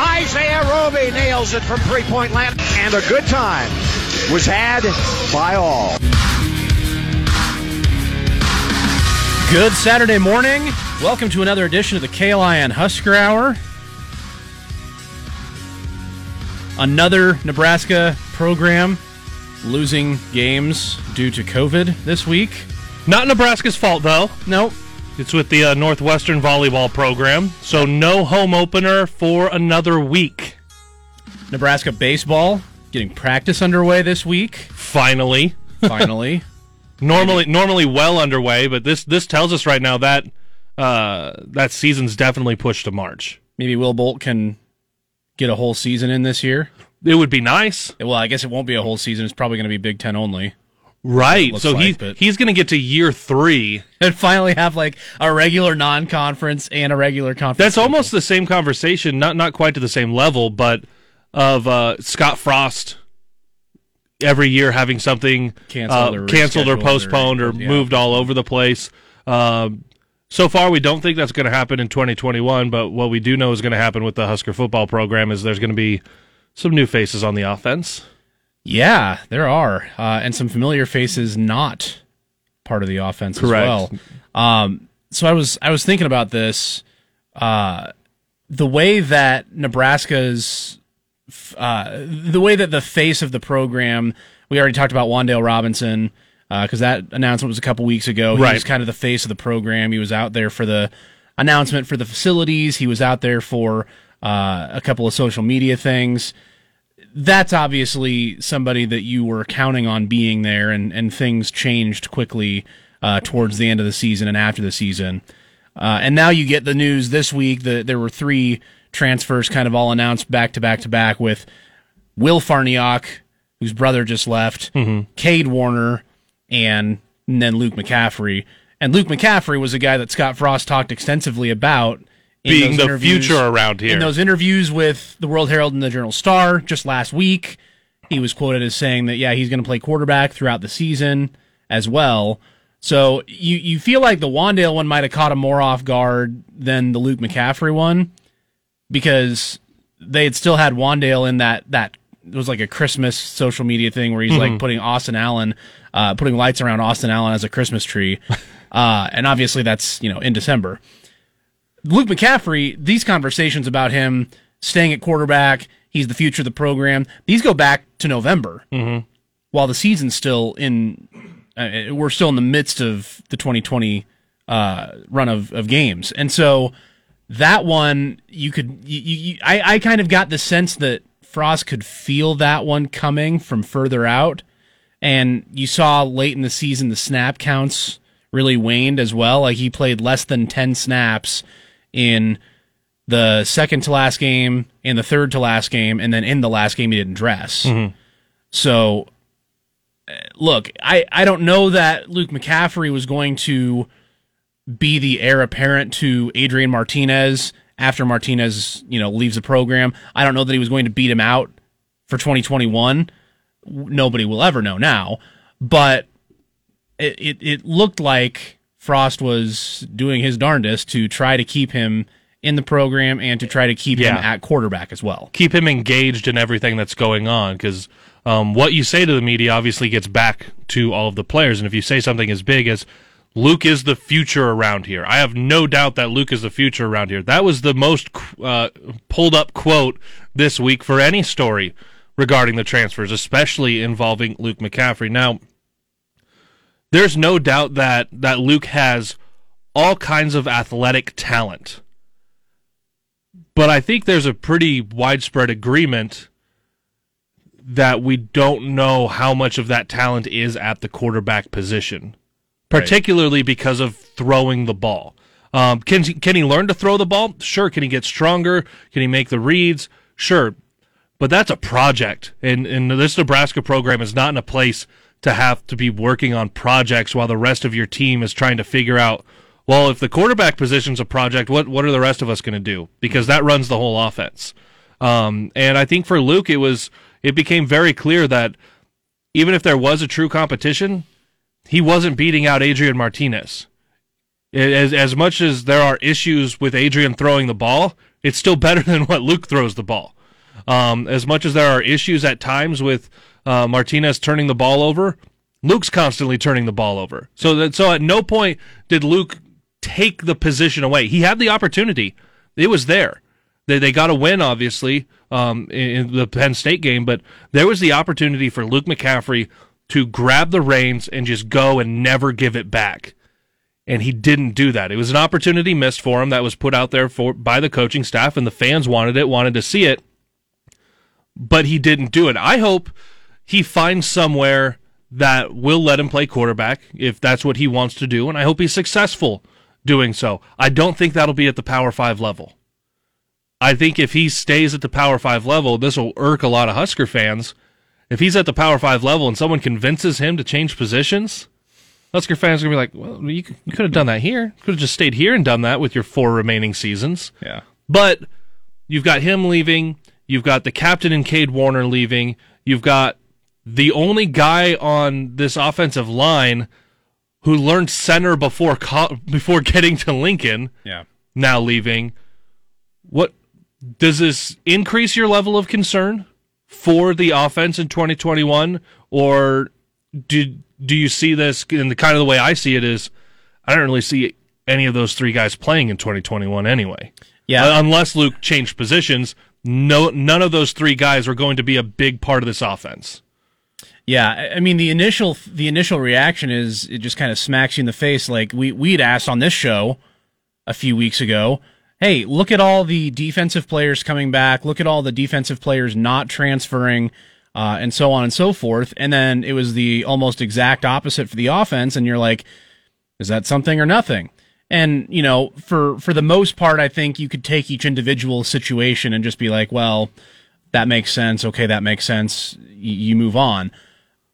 Isaiah Roby nails it from three point land. And a good time was had by all. Good Saturday morning. Welcome to another edition of the KLIN Husker Hour. Another Nebraska program losing games due to COVID this week. Not Nebraska's fault, though. Nope. It's with the uh, Northwestern volleyball program, so no home opener for another week. Nebraska baseball getting practice underway this week. Finally, Finally. normally normally well underway, but this this tells us right now that uh, that season's definitely pushed to March. Maybe Will Bolt can get a whole season in this year. It would be nice, Well, I guess it won't be a whole season. It's probably going to be Big Ten only. Right? So like, he's but- he's going to get to year three. And finally have like a regular non-conference and a regular conference. That's schedule. almost the same conversation, not not quite to the same level, but of uh, Scott Frost every year having something Canceled uh, or canceled or rescheduled or- postponed or, yeah. moved all over the place. Um, so far, we don't think that's going to happen in 2021, but what we do know is going to happen with the Husker football program is there's going to be some new faces on the offense. Yeah, there are, uh, and some familiar faces not part of the offense Correct. as well. Um, so I was I was thinking about this, uh, the way that Nebraska's, uh, the way that the face of the program. We already talked about Wan'Dale Robinson because that announcement was a couple weeks ago. He Right. was kind of the face of the program. He was out there for the announcement for the facilities. He was out there for uh, a couple of social media things that's obviously somebody that you were counting on being there, and, and things changed quickly uh, towards the end of the season and after the season. Uh, and now you get the news this week that there were three transfers kind of all announced back to back to back with Will Farniok, whose brother just left, Cade Warner, and, and then Luke McCaffrey. And Luke McCaffrey was a guy that Scott Frost talked extensively about. In Being the future around here. In those interviews with the World Herald and the Journal Star just last week, he was quoted as saying that yeah, he's going to play quarterback throughout the season as well. So you you feel like the Wan'Dale one might have caught him more off guard than the Luke McCaffrey one because they had still had Wan'Dale in that that it was like a Christmas social media thing where he's like putting Austin Allen, uh, putting lights around Austin Allen as a Christmas tree, uh, and obviously that's you know in December. Luke McCaffrey, these conversations about him staying at quarterback, he's the future of the program. These go back to November, mm-hmm. while the season's still in. Uh, we're still in the midst of the 2020 uh, run of, of games, and so that one you could. You, you, I I kind of got the sense that Frost could feel that one coming from further out, and you saw late in the season the snap counts really waned as well. Like he played less than 10 snaps in the second to last game, in the third to last game, and then in the last game he didn't dress. So, uh, look, I, I don't know that Luke McCaffrey was going to be the heir apparent to Adrian Martinez after Martinez, you know, leaves the program. I don't know that he was going to beat him out for 2021. Nobody will ever know now, but it, it, it looked like Frost was doing his darndest to try to keep him in the program and to try to keep him at quarterback as well. keep him engaged in everything that's going on because um, what you say to the media obviously gets back to all of the players. And if you say something as big as Luke is the future around here, I have no doubt that Luke is the future around here. That was the most uh, pulled up quote this week for any story regarding the transfers, especially involving Luke McCaffrey. Now, there's no doubt that that Luke has all kinds of athletic talent. But I think there's a pretty widespread agreement that we don't know how much of that talent is at the quarterback position, particularly because of throwing the ball. Um, can he, can he learn to throw the ball? Sure. Can he get stronger? Can he make the reads? Sure. but that's a project. And, and this Nebraska program is not in a place to have to be working on projects while the rest of your team is trying to figure out, well, if the quarterback position's a project, what, what are the rest of us going to do? Because that runs the whole offense. Um, and I think for Luke, it was, it became very clear that even if there was a true competition, he wasn't beating out Adrian Martinez. As, as much as there are issues with Adrian throwing the ball, it's still better than what Luke throws the ball. Um, as much as there are issues at times with uh, Martinez turning the ball over, Luke's constantly turning the ball over. So that so at no point did Luke take the position away. He had the opportunity; it was there. They they got a win, obviously, um, in the Penn State game, but there was the opportunity for Luke McCaffrey to grab the reins and just go and never give it back. And he didn't do that. It was an opportunity missed for him that was put out there for by the coaching staff, and the fans wanted it, wanted to see it but he didn't do it. I hope he finds somewhere that will let him play quarterback if that's what he wants to do, and I hope he's successful doing so. I don't think that'll be at the Power 5 level. I think if he stays at the Power 5 level, this will irk a lot of Husker fans. If he's at the Power 5 level and someone convinces him to change positions, Husker fans are going to be like, well, you, you could have done that here. Could have just stayed here and done that with your four remaining seasons. Yeah. But you've got him leaving. You've got the captain and Cade Warner leaving. You've got the only guy on this offensive line who learned center before co- before getting to Lincoln. Yeah. Now leaving. What does this increase your level of concern for the offense in 2021 or do do you see this in the kind of the way I see it is I don't really see any of those three guys playing in 2021 anyway. Yeah. Unless Luke changed positions, no none of those three guys are going to be a big part of this offense. Yeah, I- mean the initial the initial reaction is it just kind of smacks you in the face. Like we we'd asked on this show a few weeks ago, hey, look at all the defensive players coming back. Look at all the defensive players not transferring, uh, and so on and so forth. And then it was the almost exact opposite for the offense. And you're like, is that something or nothing? And you know, for for the most part, I think you could take each individual situation and just be like, well, that makes sense. Okay, that makes sense. Y- you move on.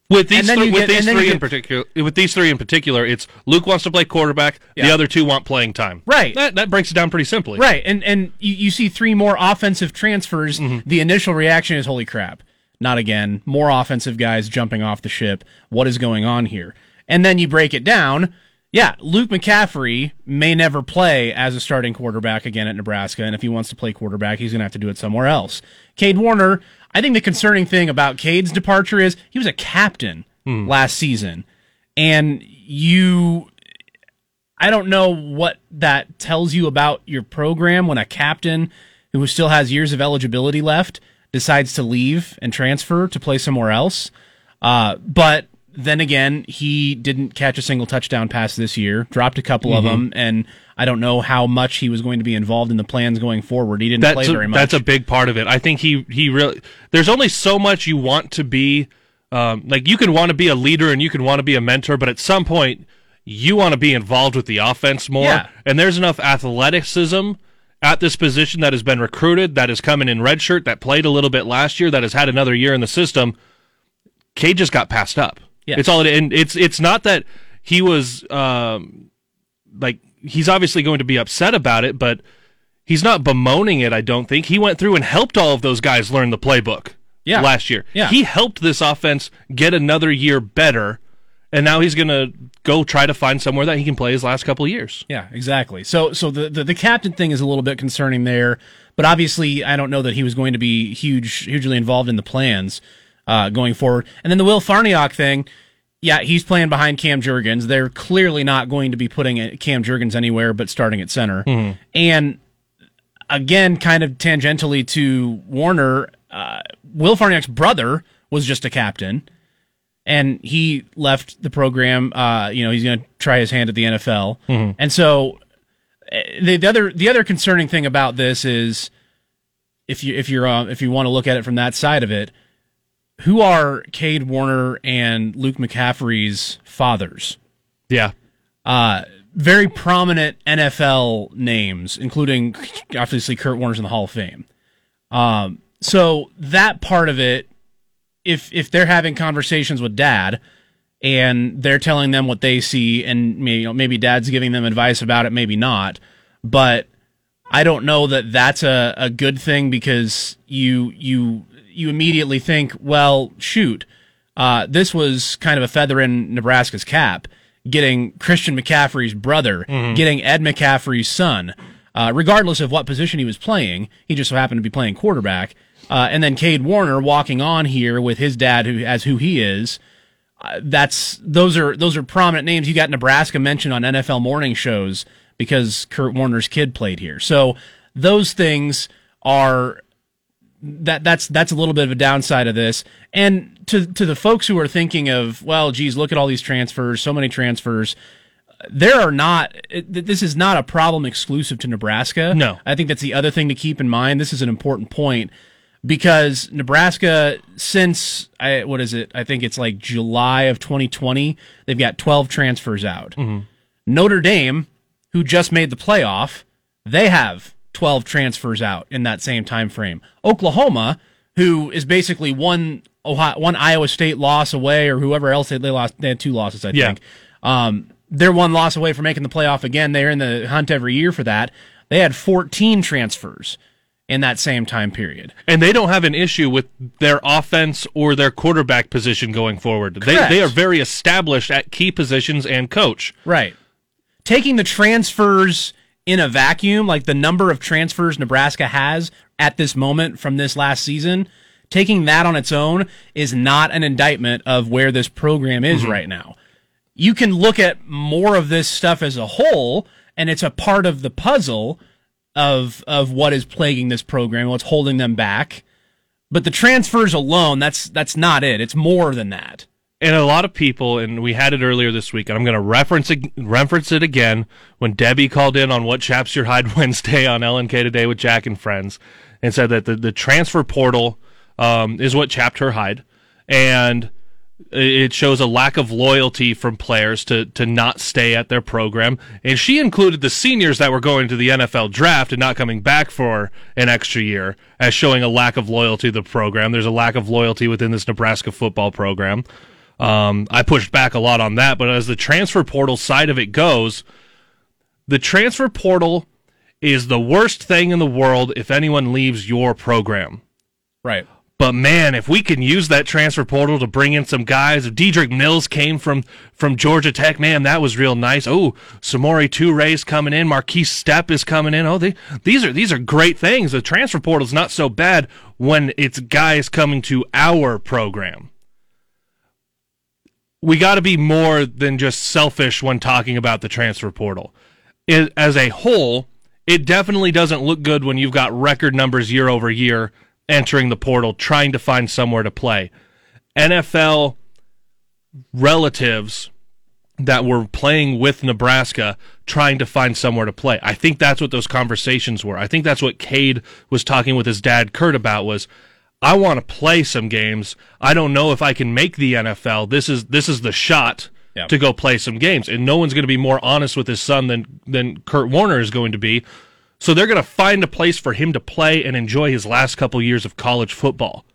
With these three, with get- these three in particular, with these three in particular, it's Luke wants to play quarterback. The other two want playing time. Right. That that breaks it down pretty simply. Right, and and you, you see three more offensive transfers. Mm-hmm. The initial reaction is, "Holy crap! Not again! More offensive guys jumping off the ship. What is going on here?" And then you break it down. Yeah, Luke McCaffrey may never play as a starting quarterback again at Nebraska, and if he wants to play quarterback, he's going to have to do it somewhere else. Cade Warner. I think the concerning thing about Cade's departure is he was a captain last season, and you I don't know what that tells you about your program when a captain who still has years of eligibility left decides to leave and transfer to play somewhere else. Uh, but then again, he didn't catch a single touchdown pass this year, dropped a couple of them, and I don't know how much he was going to be involved in the plans going forward. He didn't That's play a, very much. that's a big part of it. I think he he really. There's only so much you want to be. Um, like you can want to be a leader and you can want to be a mentor, but at some point you want to be involved with the offense more. Yeah. And there's enough athleticism at this position that has been recruited, that is coming in redshirt, that played a little bit last year, that has had another year in the system. Cade just got passed up. Yes. It's all it, and it's it's not that he was um, like he's obviously going to be upset about it, but he's not bemoaning it. I don't think he went through and helped all of those guys learn the playbook. Yeah. last year. Yeah. he helped this offense get another year better, and now he's going to go try to find somewhere that he can play his last couple of years. Yeah, exactly. So so the, the the captain thing is a little bit concerning there, but obviously I don't know that he was going to be huge hugely involved in the plans uh, going forward. And then the Will Farniok thing, yeah, he's playing behind Cam Jurgens. They're clearly not going to be putting Cam Jurgens anywhere but starting at center. And again, kind of tangentially to Warner, uh, Will Farniok's brother was just a captain and he left the program. Uh, you know, he's going to try his hand at the NFL, and so uh, the, the other the other concerning thing about this is if you if you're uh, if you want to look at it from that side of it, who are Cade Warner and Luke McCaffrey's fathers? Yeah, Uh, very prominent NFL names, including obviously Kurt Warner's in the Hall of Fame. Um, so that part of it, if if they're having conversations with dad and they're telling them what they see, and maybe, you know, maybe dad's giving them advice about it, maybe not, but I don't know that that's a, a good thing because you you you immediately think, well, shoot, uh, this was kind of a feather in Nebraska's cap, getting Christian McCaffrey's brother, getting Ed McCaffrey's son, uh, regardless of what position he was playing. He just so happened to be playing quarterback. Uh, and then Cade Warner walking on here with his dad, who as who he is. Uh, that's those are those are prominent names. You got Nebraska mentioned on NFL morning shows because Kurt Warner's kid played here. So those things are that that's that's a little bit of a downside of this. And to to the folks who are thinking of, well, geez, look at all these transfers, so many transfers. There are not. This is not a problem exclusive to Nebraska. No. I think that's the other thing to keep in mind. This is an important point because Nebraska, since I, what is it? I think it's like July of 2020, they've got 12 transfers out. Mm-hmm. Notre Dame, who just made the playoff, they have 12 transfers out in that same time frame. Oklahoma, who is basically one Ohio, one Iowa State loss away, or whoever else they, they lost, they had two losses, I Yeah. think. Um, they're one loss away from making the playoff again. They're in the hunt every year for that. They had 14 transfers in that same time period. and they don't have an issue with their offense or their quarterback position going forward. They they are very established at key positions and coach. Right. Taking the transfers in a vacuum, like the number of transfers Nebraska has at this moment from this last season, taking that on its own is not an indictment of where this program is mm-hmm. right now. You can look at more of this stuff as a whole, and it's a part of the puzzle of of what is plaguing this program, what's holding them back. But the transfers alone, that's that's not it. It's more than that. And a lot of people, and we had it earlier this week, and I'm going to reference it, reference it again when Debbie called in on what chaps your hide Wednesday on LNK today with Jack and friends, and said that the, the transfer portal um, is what chapped her hide, and it shows a lack of loyalty from players to to not stay at their program. And she included the seniors that were going to the NFL draft and not coming back for an extra year as showing a lack of loyalty to the program. There's a lack of loyalty within this Nebraska football program. Um, I pushed back a lot on that, but as the transfer portal side of it goes, the transfer portal is the worst thing in the world if anyone leaves your program. Right. But man, if we can use that transfer portal to bring in some guys, if Diedrich Mills came from from Georgia Tech, man, that was real nice. Oh, Samori Toure's coming in, Markese Stepp is coming in. Oh, they, these are these are great things. The transfer portal's not so bad when it's guys coming to our program. We got to be more than just selfish when talking about the transfer portal. It, as a whole, it definitely doesn't look good when you've got record numbers year over year entering the portal trying to find somewhere to play. NFL relatives that were playing with Nebraska trying to find somewhere to play. I think that's what those conversations were. I think that's what Cade was talking with his dad Kurt about was I want to play some games. I don't know if I can make the NFL. This is this is the shot Yep. to go play some games. And no one's going to be more honest with his son than than Kurt Warner is going to be. So they're going to find a place for him to play and enjoy his last couple years of college football.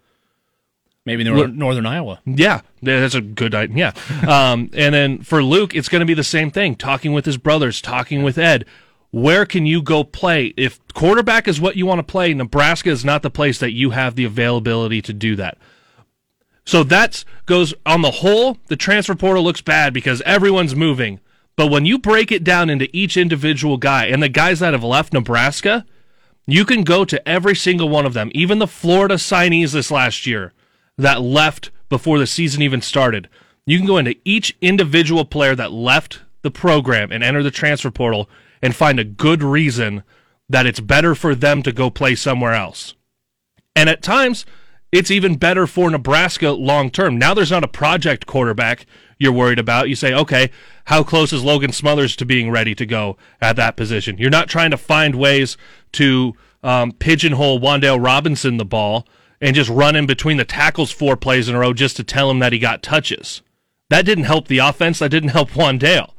Maybe Nor- Northern Iowa. Yeah, that's a good idea. Yeah. Um, and then for Luke, it's going to be the same thing. Talking with his brothers, talking with Ed. Where can you go play? If quarterback is what you want to play, Nebraska is not the place that you have the availability to do that. So that goes on the whole, the transfer portal looks bad because everyone's moving. But when you break it down into each individual guy and the guys that have left Nebraska, you can go to every single one of them, even the Florida signees this last year that left before the season even started. You can go into each individual player that left the program and enter the transfer portal and find a good reason that it's better for them to go play somewhere else. And at times, it's even better for Nebraska long term. Now there's not a project quarterback you're worried about. You say, okay, how close is Logan Smothers to being ready to go at that position? You're not trying to find ways to um, pigeonhole Wan'Dale Robinson the ball and just run in between the tackles four plays in a row just to tell him that he got touches. That didn't help the offense. That didn't help Wan'Dale.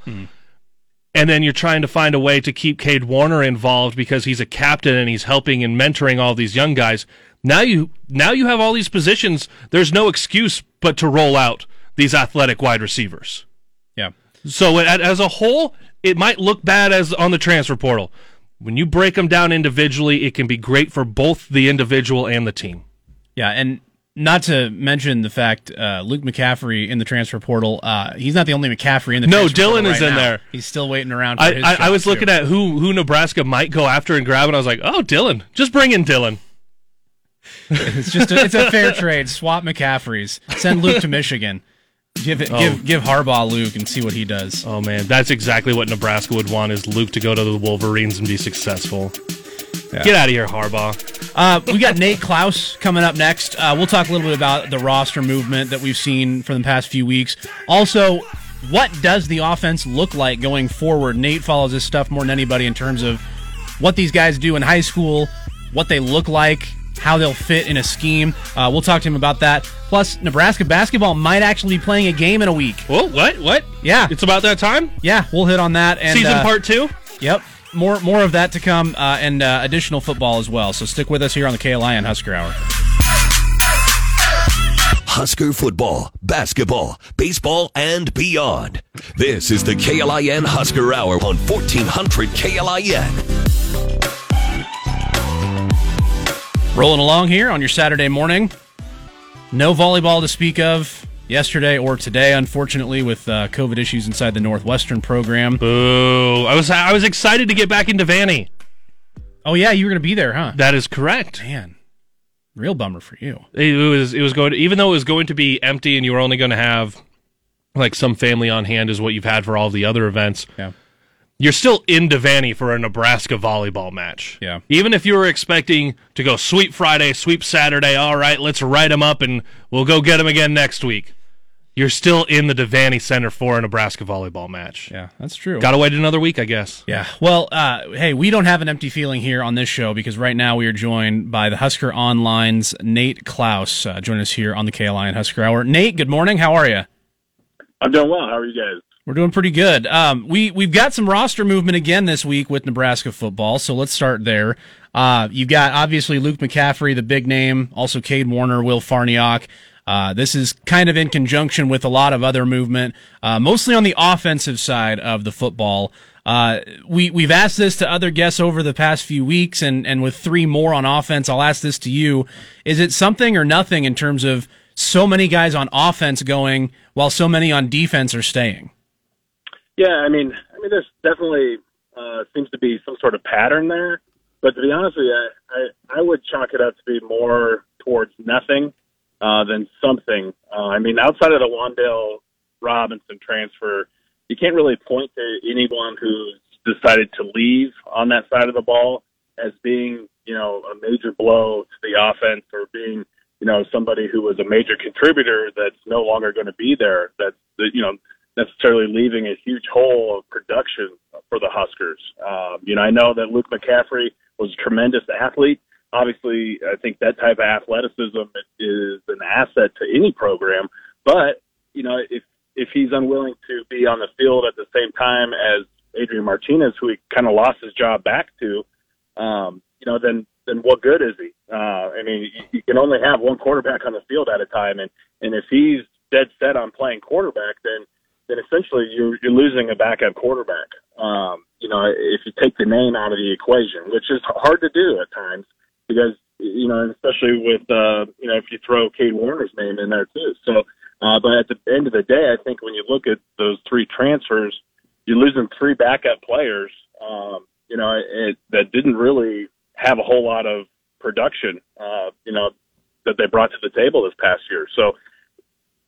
And then you're trying to find a way to keep Cade Warner involved because he's a captain and he's helping and mentoring all these young guys. Now you now you have all these positions. There's no excuse but to roll out these athletic wide receivers. Yeah. So as a whole, it might look bad as on the transfer portal. When you break them down individually, it can be great for both the individual and the team. Yeah, and not to mention the fact uh, Luke McCaffrey in the transfer portal. Uh, he's not the only McCaffrey in the. No, transfer portal Dylan is in now. there. He's still waiting around. For I, his I, I was looking at who who Nebraska might go after and grab, and I was like, oh, Dylan, just bring in Dylan. It's just a, it's a fair trade. Swap McCaffreys. Send Luke to Michigan. Give it. Give give Harbaugh Luke and see what he does. Oh man, that's exactly what Nebraska would want is Luke to go to the Wolverines and be successful. Get out of here, Harbaugh. Uh, we got Nate Clouse coming up next. Uh, we'll talk a little bit about the roster movement that we've seen for the past few weeks. Also, what does the offense look like going forward? Nate follows this stuff more than anybody in terms of what these guys do in high school, what they look like, how they'll fit in a scheme. Uh, we'll talk to him about that. Plus, Nebraska basketball might actually be playing a game in a week. Whoa, what? What? Yeah. It's about that time? Yeah, we'll hit on that. And, Season uh, part two? Yep. More more of that to come, uh, and uh, additional football as well. So stick with us here on the KLIN Husker Hour. Husker football, basketball, baseball, and beyond. This is the KLIN Husker Hour on 1400 KLIN. Rolling along here on your Saturday morning. No volleyball to speak of yesterday or today, unfortunately, with uh, COVID issues inside the Northwestern program. Boo. I was I was excited to get back into Vanny. Oh yeah, you were going to be there, huh? That is correct. Man, real bummer for you. It was it was going to, even though it was going to be empty and you were only going to have like some family on hand is what you've had for all the other events. Yeah. You're still in Devaney for a Nebraska volleyball match. Yeah. Even if you were expecting to go sweep Friday, sweep Saturday, all right, let's write them up and we'll go get them again next week. You're still in the Devaney Center for a Nebraska volleyball match. Yeah, that's true. Got to wait another week, I guess. Yeah. Well, uh, hey, we don't have an empty feeling here on this show because right now we are joined by the Husker Online's Nate Clouse. Uh, join us here on the KLIN Husker Hour. Nate, good morning. How are you? I'm doing well. How are you guys? We're doing pretty good. Um, we we've got some roster movement again this week with Nebraska football, so let's start there. Uh, you've got obviously Luke McCaffrey, the big name, also Cade Warner, Will Farniok. Uh, this is kind of in conjunction with a lot of other movement, uh, mostly on the offensive side of the football. Uh, we we've asked this to other guests over the past few weeks, and and with three more on offense, I'll ask this to you: Is it something or nothing in terms of so many guys on offense going while so many on defense are staying? Yeah, I mean, I mean, there's definitely uh, seems to be some sort of pattern there. But to be honest with you, I I, I would chalk it up to be more towards nothing uh, than something. Uh, I mean, outside of the Wan'Dale Robinson transfer, you can't really point to anyone who's decided to leave on that side of the ball as being, you know, a major blow to the offense or being, you know, somebody who was a major contributor that's no longer going to be there. That's, you know, necessarily leaving a huge hole of production for the Huskers. Um, you know, I know that Luke McCaffrey was a tremendous athlete. Obviously, I think that type of athleticism is an asset to any program. But you know, if if he's unwilling to be on the field at the same time as Adrian Martinez, who he kind of lost his job back to, um, you know, then then what good is he? Uh, I mean, you, can only have one quarterback on the field at a time, and and if he's dead set on playing quarterback, then then essentially you're you're losing a backup quarterback. Um, you know, if you take the name out of the equation, which is hard to do at times, because you know, especially with uh, you know, if you throw Cade Warner's name in there too. So, uh, but at the end of the day, I think when you look at those three transfers, you're losing three backup players. Um, you know, it, that didn't really have a whole lot of production. Uh, you know, that they brought to the table this past year. So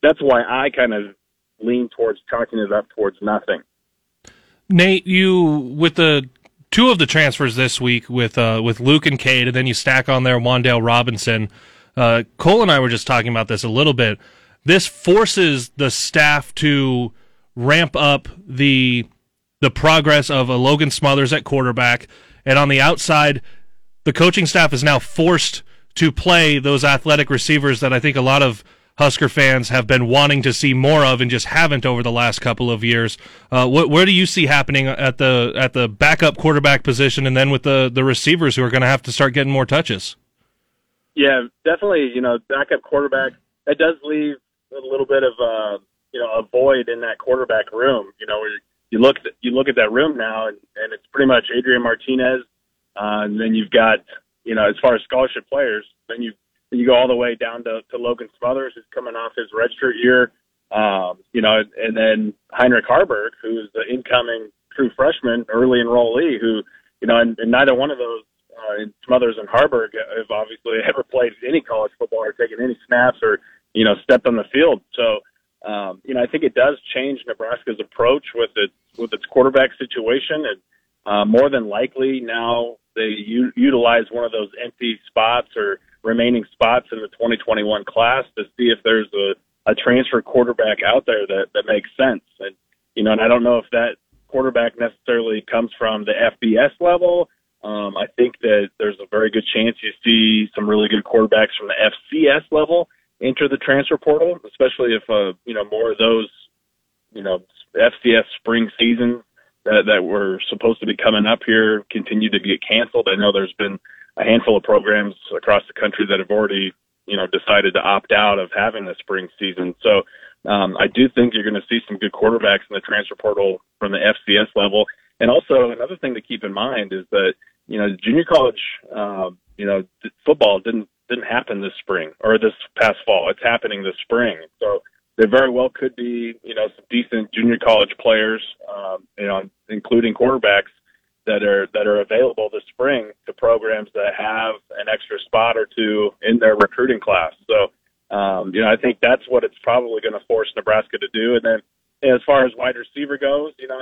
that's why I kind of lean towards chalking it up towards nothing. Nate, you with the two of the transfers this week with uh, with Luke and Cade, and then you stack on there Wan'Dale Robinson. Uh, Cole and I were just talking about this a little bit. This forces the staff to ramp up the the progress of a Logan Smothers at quarterback, and on the outside, the coaching staff is now forced to play those athletic receivers that I think a lot of Husker fans have been wanting to see more of and just haven't over the last couple of years. Uh, where do you see happening at the at the backup quarterback position, and then with the the receivers who are going to have to start getting more touches? Yeah, definitely. You know, backup quarterback that does leave a little bit of uh, you know a void in that quarterback room. You know, you look at, you look at that room now, and, and it's pretty much Adrian Martinez, uh, and then you've got you know as far as scholarship players, then you then you go all the way down to, to Logan Smothers, who's coming off his redshirt year. Um, you know, and then Heinrich Haarberg, who's the incoming true freshman, early enrollee, who you know, and, and neither one of those uh, Smothers and Haarberg have obviously ever played any college football or taken any snaps or you know stepped on the field. So um, you know I think it does change Nebraska's approach with its with its quarterback situation, and uh, more than likely now they u- utilize one of those empty spots or remaining spots in the 2021 class to see if there's a, a transfer quarterback out there that that makes sense. And you know, and I don't know if that quarterback necessarily comes from the FBS level um, I think that there's a very good chance you see some really good quarterbacks from the FCS level enter the transfer portal, especially if uh, you know more of those you know FCS spring seasons that that were supposed to be coming up here continue to get canceled. I know there's been a handful of programs across the country that have already you know decided to opt out of having the spring season. So um, I do think you're going to see some good quarterbacks in the transfer portal from the FCS level. And also another thing to keep in mind is that you know, junior college, uh, you know, football didn't didn't happen this spring or this past fall. It's happening this spring. So there very well could be, you know, some decent junior college players, um, you know, including quarterbacks that are that are available this spring to programs that have an extra spot or two in their recruiting class. So, um, you know, I think that's what it's probably going to force Nebraska to do. And then, as far as wide receiver goes, you know,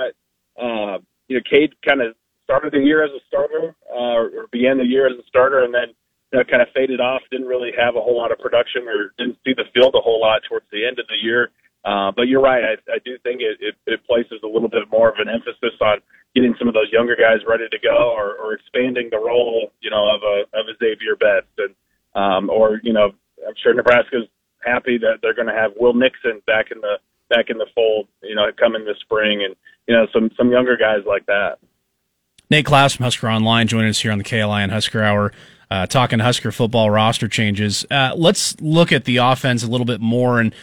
uh, you know, Cade kind of started the year as a starter, uh, or began the year as a starter, and then you know, kind of faded off. Didn't really have a whole lot of production, or didn't see the field a whole lot towards the end of the year. Uh, but you're right. I, I do think it, it, it places a little bit more of an emphasis on getting some of those younger guys ready to go, or, or expanding the role, you know, of a of a Xavier Betts, and um, or you know, I'm sure Nebraska's happy that they're going to have Will Nixon back in the back in the fold, you know, coming this spring, and you know, some some younger guys like that. Nate Clouse from Husker Online joining us here on the KLIN Husker Hour, uh, talking Husker football roster changes. Uh, let's look at the offense a little bit more. And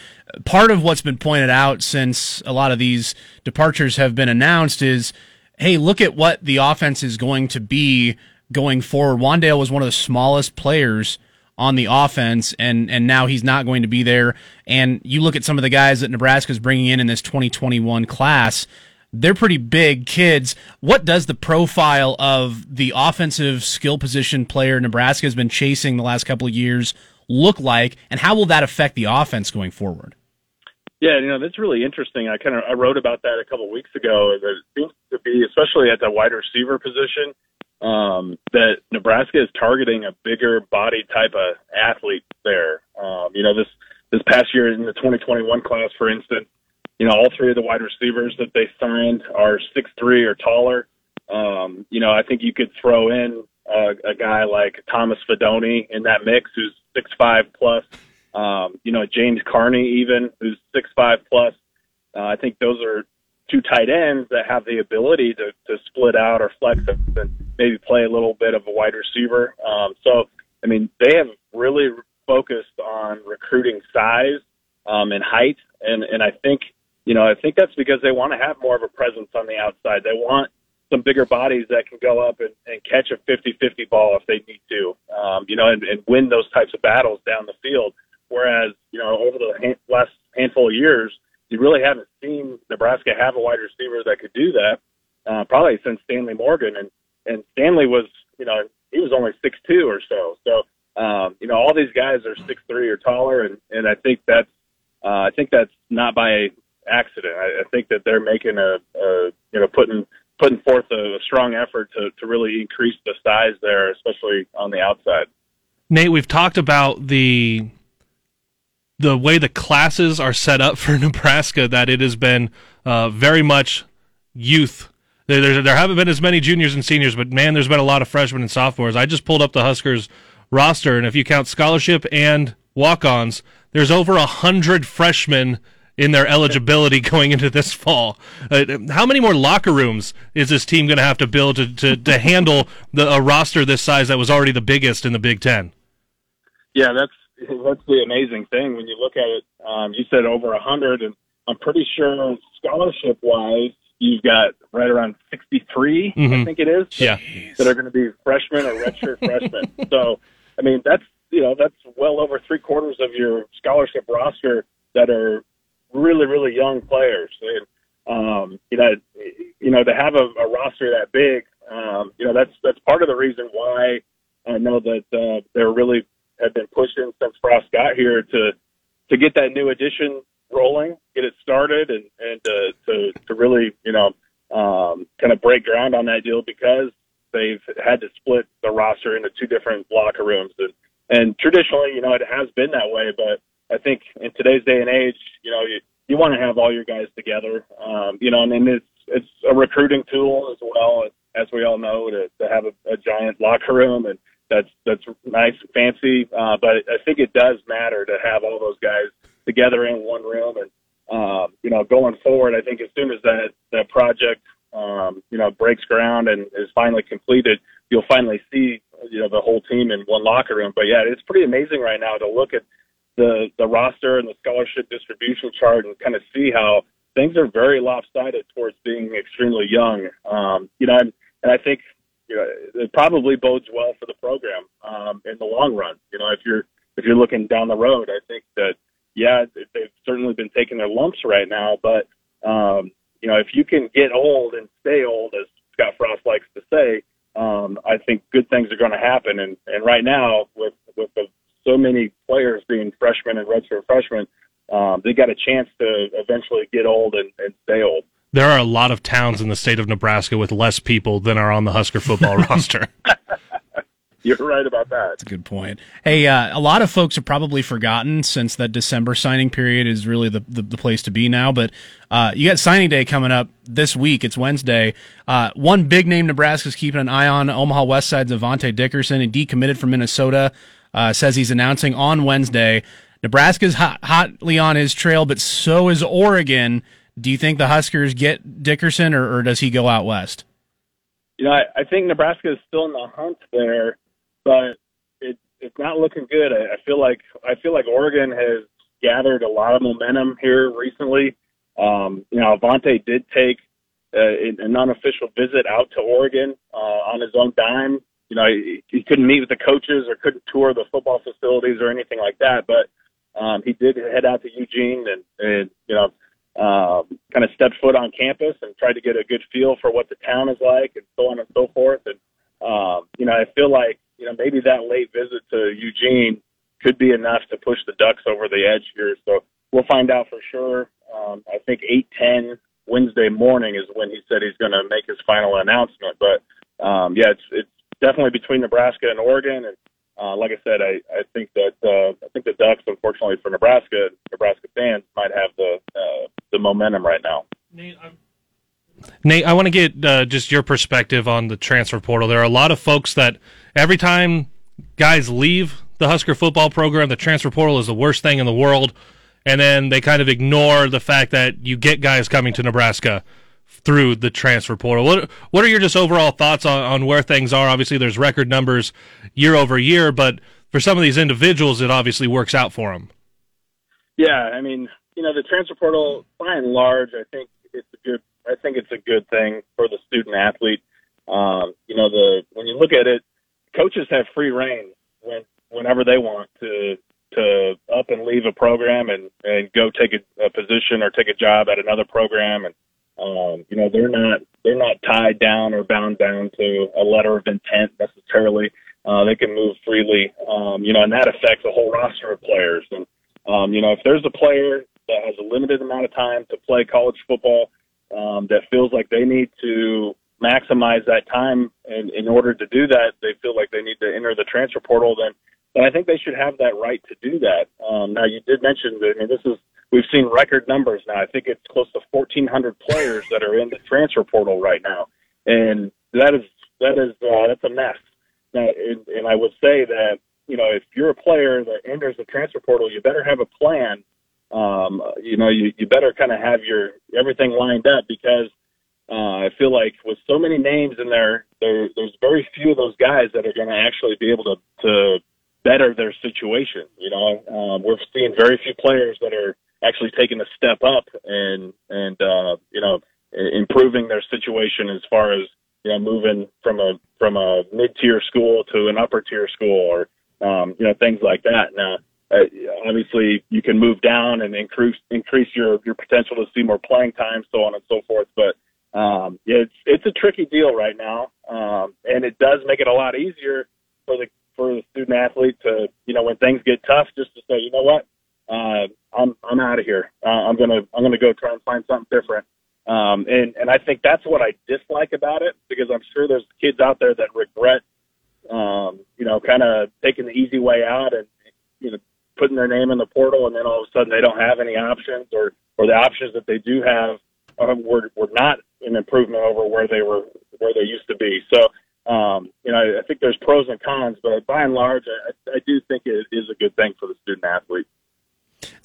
part of what's been pointed out since a lot of these departures have been announced is, hey, look at what the offense is going to be going forward. Wan'Dale was one of the smallest players on the offense, and and now he's not going to be there. And you look at some of the guys that Nebraska is bringing in in this 2021 class they're pretty big kids. What does the profile of the offensive skill position player Nebraska has been chasing the last couple of years look like, and how will that affect the offense going forward? Yeah, you know that's really interesting. I kind of I wrote about that a couple weeks ago. That it seems to be, especially at the wide receiver position, um, that Nebraska is targeting a bigger body type of athlete there. Um, you know this this past year in the 2021 class, for instance, you know, all three of the wide receivers that they signed are six three or taller. Um, you know, I think you could throw in uh, a guy like Thomas Fidone in that mix, who's six five plus. Um, you know, James Carnie even, who's six five plus. Uh, I think those are two tight ends that have the ability to, to split out or flex and maybe play a little bit of a wide receiver. Um, so, I mean, they have really focused on recruiting size um, and height, and and I think you know, I think that's because they want to have more of a presence on the outside. They want some bigger bodies that can go up and, and catch a 50-50 ball if they need to, um, you know, and, and win those types of battles down the field. Whereas, you know, over the hand, last handful of years, you really haven't seen Nebraska have a wide receiver that could do that, uh, probably since Stanley Morgan. And, and Stanley was, you know, he was only six two or so. So, um, you know, all these guys are six three or taller, and, and I think that's, uh, I think that's not by accident. I, I think that they're making a, a you know putting putting forth a, a strong effort to to really increase the size there, especially on the outside. Nate, we've talked about the the way the classes are set up for Nebraska. That it has been uh, very much youth. There, there, haven't been as many juniors and seniors, but man, there's been a lot of freshmen and sophomores. I just pulled up the Huskers roster, and if you count scholarship and walk-ons, there's over a hundred freshmen in their eligibility going into this fall. Uh, how many more locker rooms is this team going to have to build to, to, to handle the, a roster this size that was already the biggest in the Big Ten? Yeah, that's that's the amazing thing when you look at it. Um, you said over a hundred, and I'm pretty sure scholarship wise, you've got right around 63, I Mhm. think it is, Yeah. that are going to be freshmen or redshirt freshmen. So, I mean, that's you know that's well over three quarters of your scholarship roster that are really really young players. And um, you know, you know to have a, a roster that big, um, you know that's that's part of the reason why I know that uh, they're really have been pushing since Frost got here to to get that new addition rolling, get it started, and and uh, to to really you know um, kind of break ground on that deal because they've had to split the roster into two different locker rooms and and traditionally you know it has been that way, but I think in today's day and age, you know you you want to have all your guys together, um, you know, and then it's it's a recruiting tool as well as we all know to to have a, a giant locker room and that's that's nice and fancy. Uh, but I think it does matter to have all those guys together in one room. And um, you know, going forward, I think as soon as that that project um, you know breaks ground and is finally completed, you'll finally see you know the whole team in one locker room. But yeah, it's pretty amazing right now to look at the the roster and the scholarship distribution chart and kind of see how things are very lopsided towards being extremely young. Um, you know, and, and I think you know, it probably bodes well for the program um, in the long run. You know, if you're if you're looking down the road, I think that yeah, they've certainly been taking their lumps right now, but um, you know, if you can get old and stay old, as Scott Frost likes to say, um, I think good things are going to happen. And and right now, with with the, so many players being freshmen and redshirt freshmen, um, they got a chance to eventually get old and, and stay old. There are a lot of towns in the state of Nebraska with less people than are on the Husker football roster. You're right about that. That's a good point. Hey, uh, a lot of folks have probably forgotten since that December signing period is really the, the, the place to be now. But uh, you got signing day coming up this week. It's Wednesday. Uh, one big name Nebraska's keeping an eye on Omaha West Side's Avante Dickerson and decommitted from Minnesota. Uh, says he's announcing on Wednesday. Nebraska's hot, hotly on his trail, but so is Oregon. Do you think the Huskers get Dickerson, or, or does he go out west? You know, I, I think Nebraska is still in the hunt there, but it, it's not looking good. I, I feel like I feel like Oregon has gathered a lot of momentum here recently. Um, you know, Avante did take uh, an unofficial visit out to Oregon uh, on his own dime. You know, he, he couldn't meet with the coaches or couldn't tour the football facilities or anything like that, but um, he did head out to Eugene and, and you know, um, kind of stepped foot on campus and tried to get a good feel for what the town is like and so on and so forth. And, um, you know, I feel like, you know, maybe that late visit to Eugene could be enough to push the Ducks over the edge here. So we'll find out for sure. Um, I think 810 Wednesday morning is when he said he's going to make his final announcement. But, um, yeah, it's, it's definitely between Nebraska and Oregon. And, uh, like I said, I, I think that uh, I think the Ducks, unfortunately for Nebraska, Nebraska fans might have the uh, the momentum right now. Nate, I want to get uh, just your perspective on the transfer portal. There are a lot of folks that every time guys leave the Husker football program, the transfer portal is the worst thing in the world, and then they kind of ignore the fact that you get guys coming to Nebraska through the transfer portal. What what are your just overall thoughts on, on where things are? Obviously, there's record numbers year over year, but for some of these individuals, it obviously works out for them. Yeah, I mean, you know, the transfer portal, by and large, I think it's a good. I think it's a good thing for the student athlete. Um, you know, the when you look at it, coaches have free reign when whenever they want to to up and leave a program and and go take a, a position or take a job at another program and um, you know, they're not they're not tied down or bound down to a letter of intent necessarily. Uh, they can move freely, um, you know, and that affects a whole roster of players. And um, you know, if there's a player that has a limited amount of time to play college football, um, that feels like they need to maximize that time, and in order to do that, they feel like they need to enter the transfer portal. Then, then I think they should have that right to do that. Um, now, you did mention that. I mean, this is we've seen record numbers now. I think it's close to 1,400 players that are in the transfer portal right now, and that is that is uh, that's a mess. Now, and, and I would say that you know if you're a player that enters the transfer portal, you better have a plan. Um, you know, you, you better kind of have your everything lined up because uh, I feel like with so many names in there, there there's very few of those guys that are going to actually be able to to better their situation. You know, um, we're seeing very few players that are actually taking a step up and and uh, you know improving their situation as far as you know moving from a from a mid tier school to an upper tier school or um, you know things like that. Now, uh, obviously, you can move down and increase increase your your potential to see more playing time, so on and so forth. But um, it's it's a tricky deal right now, um, and it does make it a lot easier for the for the student athlete to you know when things get tough, just to say, you know what, uh, I'm I'm out of here. Uh, I'm gonna I'm gonna go try and find something different. Um, and and I think that's what I dislike about it because I'm sure there's kids out there that regret, um, you know, kind of taking the easy way out and you know putting their name in the portal, and then all of a sudden they don't have any options, or or the options that they do have uh, were were not an improvement over where they were where they used to be. So. Um, you know, I think there's pros and cons, but by and large, I, I do think it is a good thing for the student athlete.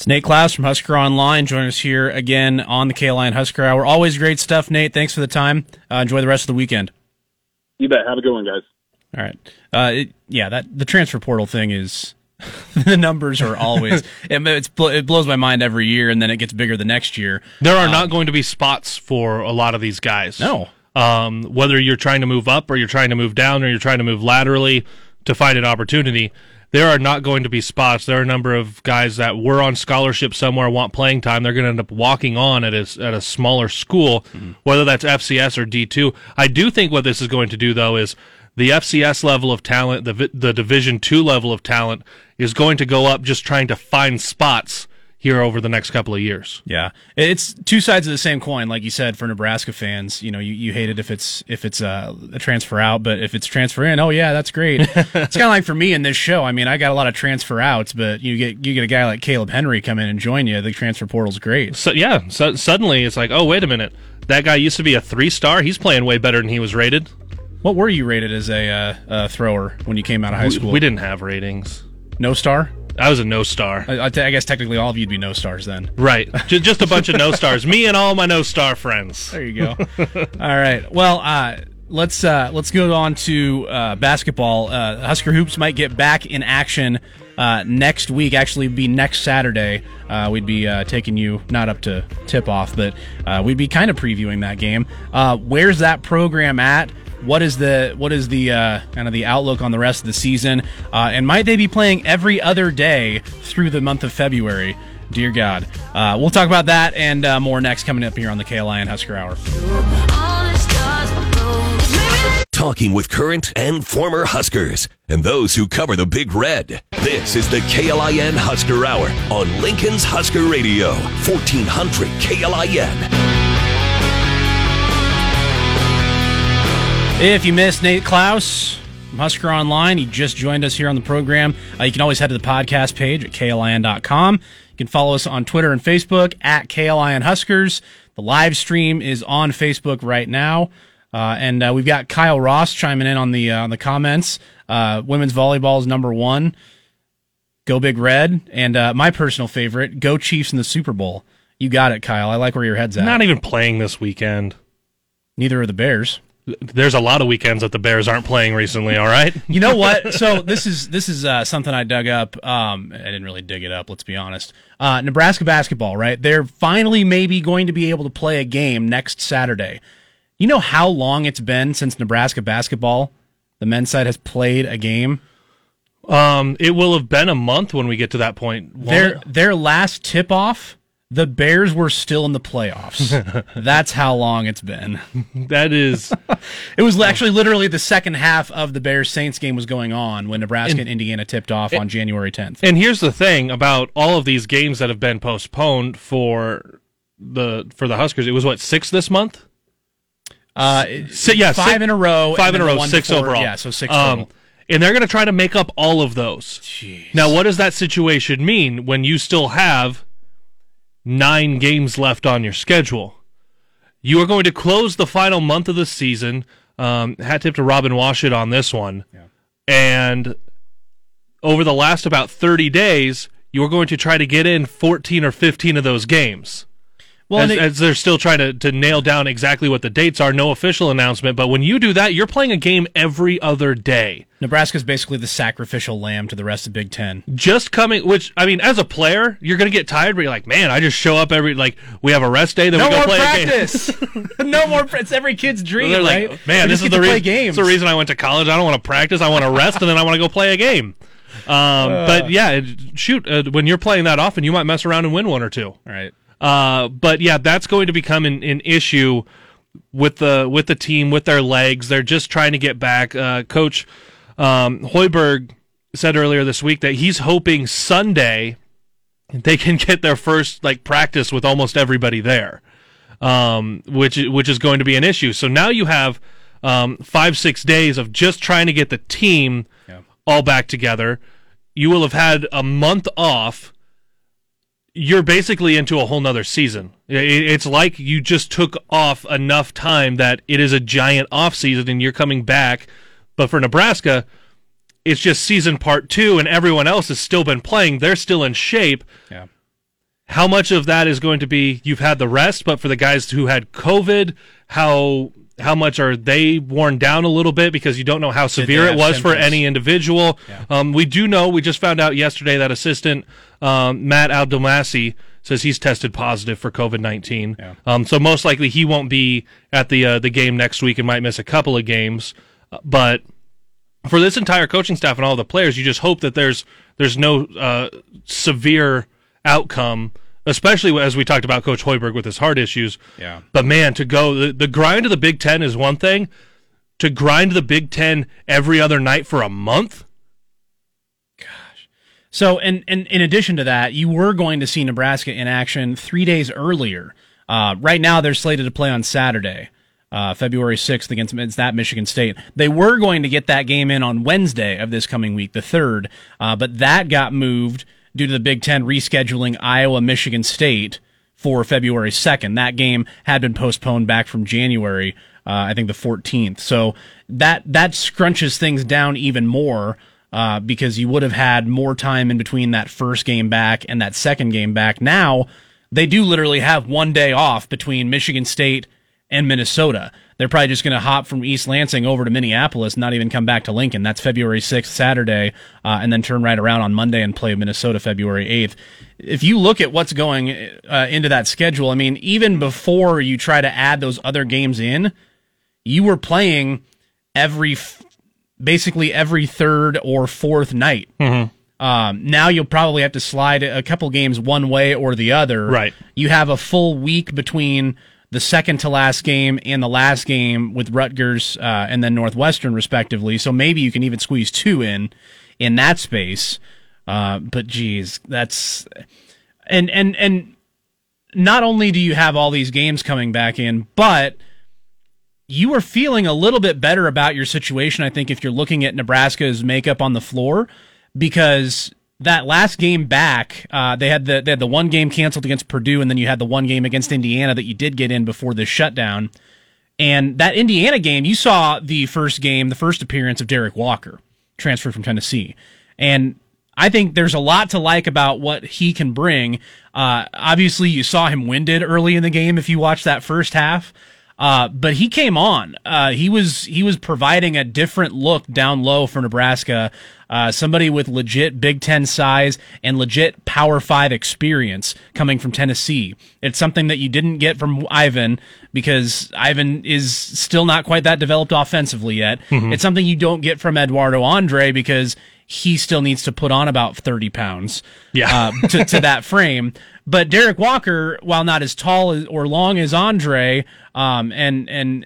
It's Nate Clouse from Husker Online. Join us here again on the KLIN Husker Hour. Always great stuff, Nate. Thanks for the time. Uh, enjoy the rest of the weekend. You bet. Have a good one, guys. All right. Uh, it, yeah, that the transfer portal thing is the numbers are always it, it, blows my mind every year, and then it gets bigger the next year. There are um, not going to be spots for a lot of these guys. No. Um, whether you're trying to move up or you're trying to move down or you're trying to move laterally to find an opportunity there are not going to be spots. There are a number of guys that were on scholarship somewhere, want playing time. They're going to end up walking on at a, at a smaller school, mm-hmm. whether that's FCS or D2. I do think what this is going to do, though, is the FCS level of talent, the, the Division two level of talent, is going to go up just trying to find spots here over the next couple of years. Yeah, it's two sides of the same coin, like you said. For Nebraska fans, you know, you, you hate it if it's if it's a, a transfer out, but if it's transfer in, oh yeah, that's great. it's kind of like for me in this show. I mean, I got a lot of transfer outs, but you get you get a guy like Caleb Henry come in and join you. The transfer portal's great. So yeah, so suddenly it's like, oh wait a minute, that guy used to be a three star. He's playing way better than he was rated. What were you rated as a uh, uh, thrower when you came out of high school? We, we didn't have ratings. No star. I was a no star. I, I, t- I guess technically all of you'd be no stars then. Right. just, just a bunch of no stars. Me and all my no star friends. There you go. all right. Well, uh, let's uh, let's go on to uh, basketball. Uh, Husker hoops might get back in action uh, next week. Actually, be next Saturday. Uh, we'd be uh, taking you not up to tip off, but uh, we'd be kind of previewing that game. Uh, where's that program at? What is the what is the uh, kind of the outlook on the rest of the season? Uh, and might they be playing every other day through the month of February? Dear God, uh, we'll talk about that and uh, more next coming up here on the KLIN Husker Hour. Talking with current and former Huskers and those who cover the Big Red. This is the KLIN Husker Hour on Lincoln's Husker Radio, 1400 KLIN. If you missed Nate Clouse from Husker Online, he just joined us here on the program. Uh, you can always head to the podcast page at klin.com. You can follow us on Twitter and Facebook at KLIN Huskers. The live stream is on Facebook right now. Uh, and uh, we've got Kyle Ross chiming in on the uh, on the comments. Uh, women's volleyball is number one. Go Big Red, and uh, my personal favorite, Go Chiefs in the Super Bowl. You got it, Kyle. I like where your head's at. Not even playing this weekend. Neither are the Bears there's a lot of weekends that the Bears aren't playing recently. All right. you know what? So this is this is uh, something I dug up. Um, I didn't really dig it up. Let's be honest. Uh, Nebraska basketball, right? They're finally maybe going to be able to play a game next Saturday. You know how long it's been since Nebraska basketball, the men's side has played a game. Um, it will have been a month when we get to that point. Their their last tip off the Bears were still in the playoffs. That's how long it's been. That is. it was actually literally the second half of the Bears Saints game was going on when Nebraska and, and Indiana tipped off and, on January 10th. And here's the thing about all of these games that have been postponed for the for the Huskers. It was what six this month. Uh, so, yeah, five six, in a row. Five in a row, six before, overall. Yeah, so six um, total. And they're going to try to make up all of those. Jeez. Now, what does that situation mean when you still have nine games left on your schedule. You are going to close the final month of the season. Um, hat tip to Robin Washut on this one. Yeah. And over the last about 30 days, you are going to try to get in 14 or 15 of those games. Well, as, it- as they're still trying to, to nail down exactly what the dates are. No official announcement, but when you do that, you're playing a game every other day. Nebraska's basically the sacrificial lamb to the rest of Big Ten. Just coming, which I mean, as a player, you're gonna get tired, but you're like, man, I just show up every like we have a rest day, then No we go more play a game. practice. no more. It's every kid's dream, They're right? like, man, We this is the to reason. It's the reason I went to college. I don't want to practice. I want to rest, and then I want to go play a game. Um, but yeah, it, shoot, uh, when you're playing that often, you might mess around and win one or two. Right. Uh, but yeah, that's going to become an, an issue with the with the team with their legs. They're just trying to get back. Uh, Coach um, Hoiberg said earlier this week that he's hoping Sunday they can get their first like practice with almost everybody there, um, which which is going to be an issue. So now you have um, five six days of just trying to get the team all back together. You will have had a month off you're basically into a whole nother season. It's like you just took off enough time that it is a giant off season and you're coming back. But for Nebraska, it's just season part two and everyone else has still been playing. They're still in shape. Yeah. How much of that is going to be you've had the rest, but for the guys who had COVID, how how much are they worn down a little bit because you don't know how severe it was for any individual. Um, we do know we just found out yesterday that assistant um, Matt Abdelmassih says he's tested positive for COVID nineteen. Yeah. Um, so most likely he won't be at the uh, the game next week and might miss a couple of games. Uh, But for this entire coaching staff and all the players, you just hope that there's there's no uh, severe outcome, especially as we talked about Coach Hoiberg with his heart issues. Yeah. But man, to go the, the grind of the Big Ten is one thing. To grind the Big Ten every other night for a month, Gosh. So, and, and in addition to that, you were going to see Nebraska in action three days earlier. Uh, right now, they're slated to play on Saturday, uh, February 6th against it's that Michigan State. They were going to get that game in on Wednesday of this coming week, the 3rd, uh, but that got moved due to the Big Ten rescheduling Iowa Michigan State for February 2nd. That game had been postponed back from January, uh, I think the 14th. So that, that scrunches things down even more uh, because you would have had more time in between that first game back and that second game back. Now they do literally have one day off between Michigan State and Minnesota. They're probably just going to hop from East Lansing over to Minneapolis, not even come back to Lincoln. That's February 6th, Saturday, uh, and then turn right around on Monday and play Minnesota February 8th. If you look at what's going uh, into that schedule, I mean, even before you try to add those other games in, you were playing every basically every third or fourth night. Um, now you'll probably have to slide a couple games one way or the other. Right. You have a full week between the second to last game and the last game with Rutgers uh, and then Northwestern, respectively. So maybe you can even squeeze two in in that space. Uh, but geez, that's and and and not only do you have all these games coming back in, but you are feeling a little bit better about your situation, I think, if you're looking at Nebraska's makeup on the floor, because that last game back, uh, they had the they had the one game canceled against Purdue, and then you had the one game against Indiana that you did get in before this shutdown. And that Indiana game, you saw the first game, the first appearance of Derek Walker, transferred from Tennessee, and I think there's a lot to like about what he can bring. Uh, obviously, you saw him winded early in the game if you watched that first half. Uh, but he came on. Uh, he was he was providing a different look down low for Nebraska. Uh, somebody with legit Big Ten size and legit Power Five experience coming from Tennessee. It's something that you didn't get from Ivan because Ivan is still not quite that developed offensively yet. It's something you don't get from Eduardo Andre because he still needs to put on about 30 pounds Yeah. uh, to, to that frame. But Derek Walker, while not as tall or long as Andre, um, and and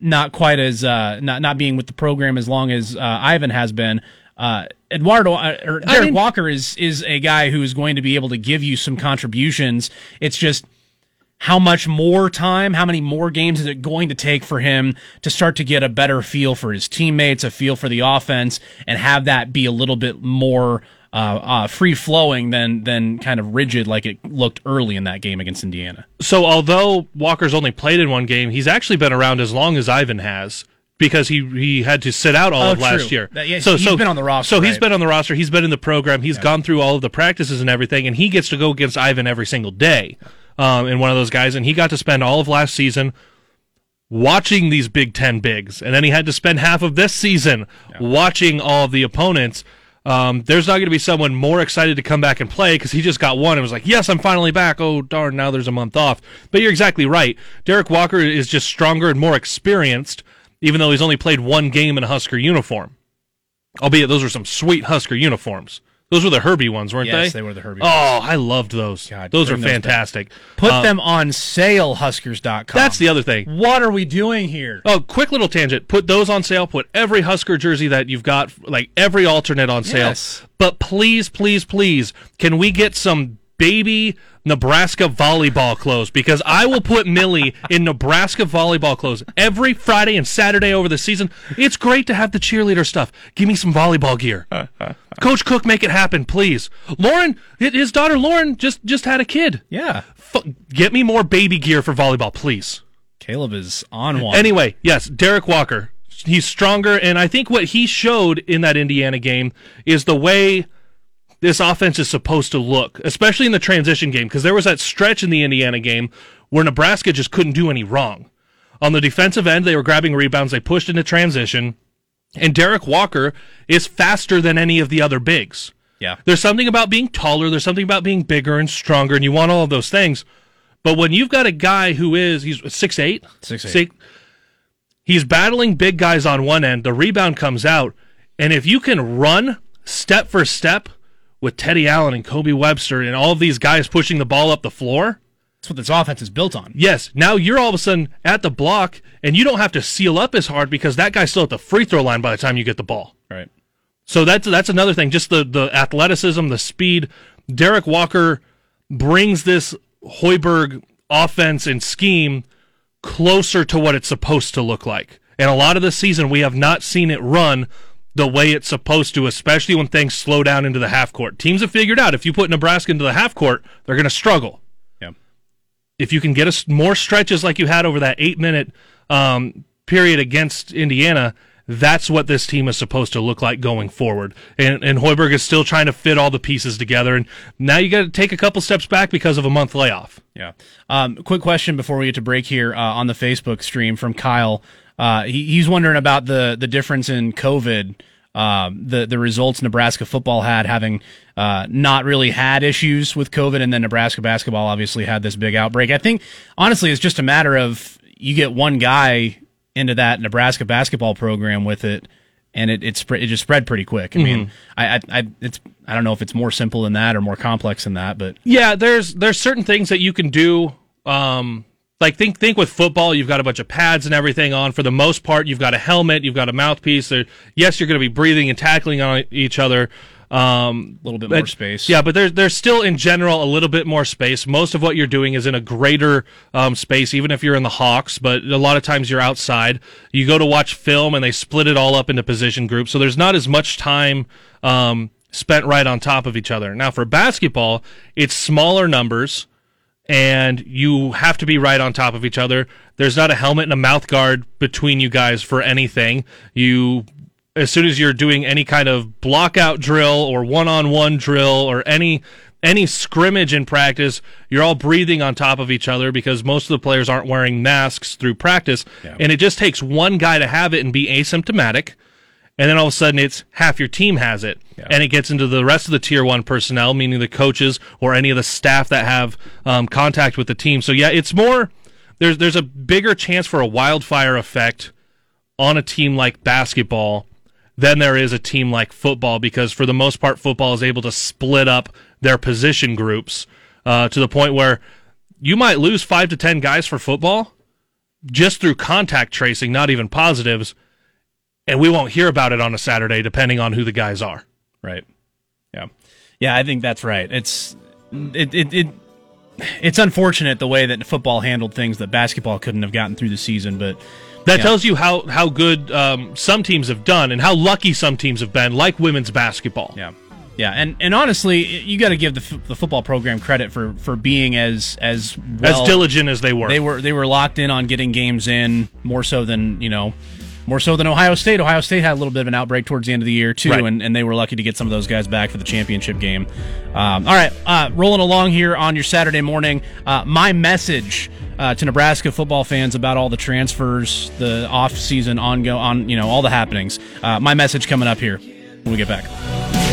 not quite as uh, not not being with the program as long as uh, Ivan has been, uh, Eduardo uh, or Derek mean- Walker is is a guy who is going to be able to give you some contributions. It's just how much more time, how many more games is it going to take for him to start to get a better feel for his teammates, a feel for the offense, and have that be a little bit more uh, uh, free flowing than than kind of rigid like it looked early in that game against Indiana. So although Walker's only played in one game, he's actually been around as long as Ivan has because he he had to sit out all Oh, of last true. year. That- yeah, so he's so been on the roster, So he's right. been on the roster. He's been in the program. He's gone through all of the practices and everything, and he gets to go against Ivan every single day. um, and one of those guys, and he got to spend all of last season watching these Big Ten bigs, and then he had to spend half of this season watching all of the opponents. Um, there's not going to be someone more excited to come back and play because he just got one and was like, "Yes, I'm finally back." Oh darn, now there's a month off. But you're exactly right. Derek Walker is just stronger and more experienced, even though he's only played one game in a Husker uniform. Albeit those are some sweet Husker uniforms. Those were the Herbie ones, weren't they? Yes, they? they were the Herbie Oh, ones. I loved those. God, those are bring those fantastic. Put Uh, them on sale, Huskers.com. That's the other thing. What are we doing here? Oh, quick little tangent. Put those on sale. Put every Husker jersey that you've got, like every alternate on sale. Yes. But please, please, please, can we get some baby Nebraska volleyball clothes? Because I will put Millie in Nebraska volleyball clothes every Friday and Saturday over the season. It's great to have the cheerleader stuff. Give me some volleyball gear. Coach Cook, make it happen, please. Lauren, his daughter Lauren just just had a kid. Yeah. F- get me more baby gear for volleyball, please. Caleb is on one. Anyway, yes, Derek Walker. He's stronger, and I think what he showed in that Indiana game is the way this offense is supposed to look, especially in the transition game, because there was that stretch in the Indiana game where Nebraska just couldn't do any wrong. On the defensive end, they were grabbing rebounds, they pushed into transition, and Derek Walker is faster than any of the other bigs. yeah. There's something about being taller, there's something about being bigger and stronger, and you want all of those things. But when you've got a guy who is he's six eight, Six eight. six, he's battling big guys on one end, the rebound comes out, and if you can run step for step with Teddy Allen and Kobe Webster and all of these guys pushing the ball up the floor, That's what this offense is built on. yes, now you're all of a sudden at the block and you don't have to seal up as hard because that guy's still at the free throw line by the time you get the ball. Right. So that's that's another thing. Just the the athleticism, the speed. Derek Walker brings this Hoiberg offense and scheme closer to what it's supposed to look like. And a lot of the season, we have not seen it run the way it's supposed to, especially when things slow down into the half court. Teams have figured out if you put Nebraska into the half court, they're going to struggle. Yeah. If you can get us more stretches like you had over that eight minute um, period against Indiana, that's what this team is supposed to look like going forward. And, and Hoiberg is still trying to fit all the pieces together. And now you got to take a couple steps back because of a month layoff. Yeah. Um, quick question before we get to break here uh, on the Facebook stream from Kyle. Uh, he, he's wondering about the the difference in COVID. Um, the the results Nebraska football had having uh, not really had issues with COVID, and then Nebraska basketball obviously had this big outbreak. I think honestly, it's just a matter of you get one guy into that Nebraska basketball program with it, and it it, spread, it just spread pretty quick. I mean, I, I I it's I don't know if it's more simple than that or more complex than that, but Yeah, there's there's certain things that you can do. Um, like think think with football, you've got a bunch of pads and everything on. For the most part, you've got a helmet, you've got a mouthpiece. There, yes, you're going to be breathing and tackling on each other. Um, a little bit but- more space. Yeah, but there's there's still in general a little bit more space. Most of what you're doing is in a greater um, space, even if you're in the Hawks. But a lot of times you're outside. You go to watch film, and they split it all up into position groups, so there's not as much time um, spent right on top of each other. Now for basketball, it's smaller numbers, and you have to be right on top of each other. There's not a helmet and a mouth guard between you guys for anything. You as soon as you're doing any kind of blockout drill or one-on-one drill or any any scrimmage in practice, you're all breathing on top of each other because most of the players aren't wearing masks through practice, and it just takes one guy to have it and be asymptomatic, and then all of a sudden it's half your team has it, and it gets into the rest of the tier one personnel, meaning the coaches or any of the staff that have um, contact with the team. So yeah, it's more there's there's a bigger chance for a wildfire effect on a team like basketball than there is a team like football because for the most part football is able to split up their position groups uh, to the point where you might lose five to ten guys for football just through contact tracing not even positives and we won't hear about it on a saturday depending on who the guys are Right. Yeah. Yeah, I think that's right. It's it it, it it's unfortunate the way that football handled things that basketball couldn't have gotten through the season, but that Yeah. tells you how, how good um, some teams have done and how lucky some teams have been like women's basketball yeah. Yeah, and, and honestly, you got to give the, f- the football program credit for, for being as as well, as diligent as they were They were they were locked in on getting games in more so than you know More so than Ohio State. Ohio State had a little bit of an outbreak towards the end of the year too, Right. and, and they were lucky to get some of those guys back for the championship game. Um, all right, uh, rolling along here on your Saturday morning. Uh, my message uh, to Nebraska football fans about all the transfers, the off-season ongo on, you know, all the happenings. Uh, my message coming up here when we get back.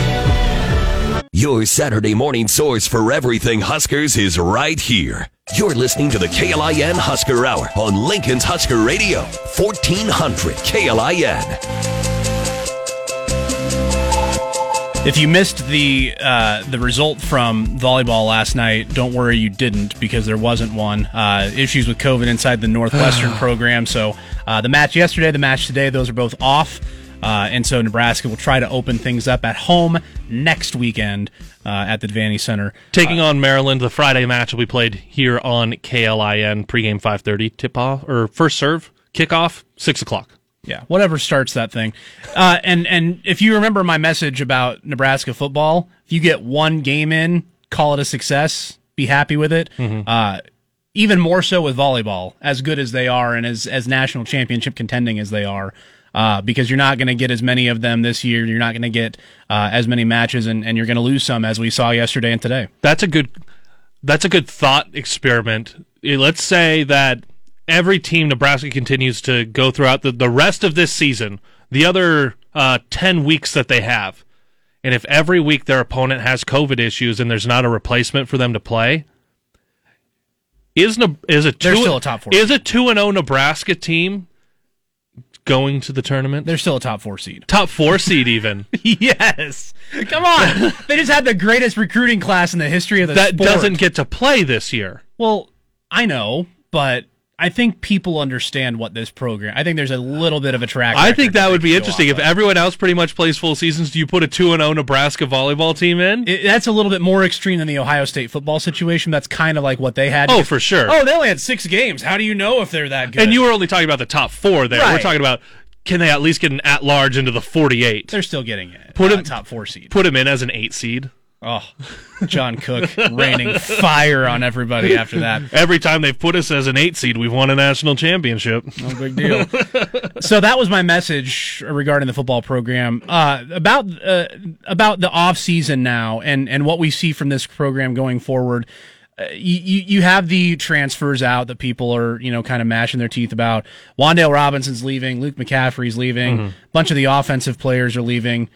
Your Saturday morning source for everything Huskers is right here. You're listening to the KLIN Husker Hour on Lincoln's Husker Radio, 1400 KLIN. If you missed the uh, the result from volleyball last night, don't worry, you didn't because there wasn't one. Uh, issues with COVID inside the Northwestern program. So uh, the match yesterday, the match today, those are both off. Uh, and so Nebraska will try to open things up at home next weekend uh, at the Devaney Center. Taking on Maryland, the Friday match will be played here on KLIN pregame 5:30 tip off or first serve kickoff six o'clock. Yeah, whatever starts that thing. Uh, and and if you remember my message about Nebraska football, if you get one game in, call it a success. Be happy with it. Uh, even more so with volleyball, as good as they are and as as national championship contending as they are. Uh, because you're not going to get as many of them this year. You're not going to get uh, as many matches, and, and you're going to lose some, as we saw yesterday and today. That's a good. That's a good thought experiment. Eh, Let's say that every team Nebraska continues to go throughout the, the rest of this season, the other uh, ten weeks that they have, and if every week their opponent has COVID issues and there's not a replacement for them to play, is is a They're two, still a top four is a two and zero Nebraska team going to the tournament? They're still a top four seed. top four seed even. yes, come on. they just had the greatest recruiting class in the history of the that sport. doesn't get to play this year. Well, I know, but I think people understand what this program. I think there's a little bit of a track. I think that would be interesting. If of. everyone else pretty much plays full seasons, do you put a 2 and 0 Nebraska volleyball team in? It- that's a little bit more extreme than the Ohio State football situation. That's kind of like what they had. Oh, for sure. Oh, they only had six games. How do you know if they're that good? and you were only talking about the top 4 there. We're talking about can they at least get an at large into the 48? they're still getting it. Put him- top four seed. Put them in as an 8 seed. Oh, John Cook raining fire on everybody after that. Every time they've put us as an 8 seed, we've won a national championship. No big deal. so that was my message regarding the football program uh, about uh, about the off season now and and what we see from this program going forward. Uh, you, you have the transfers out that people are you know kind of mashing their teeth about. Wan'Dale Robinson's leaving, Luke McCaffrey's leaving, a bunch of the offensive players are leaving.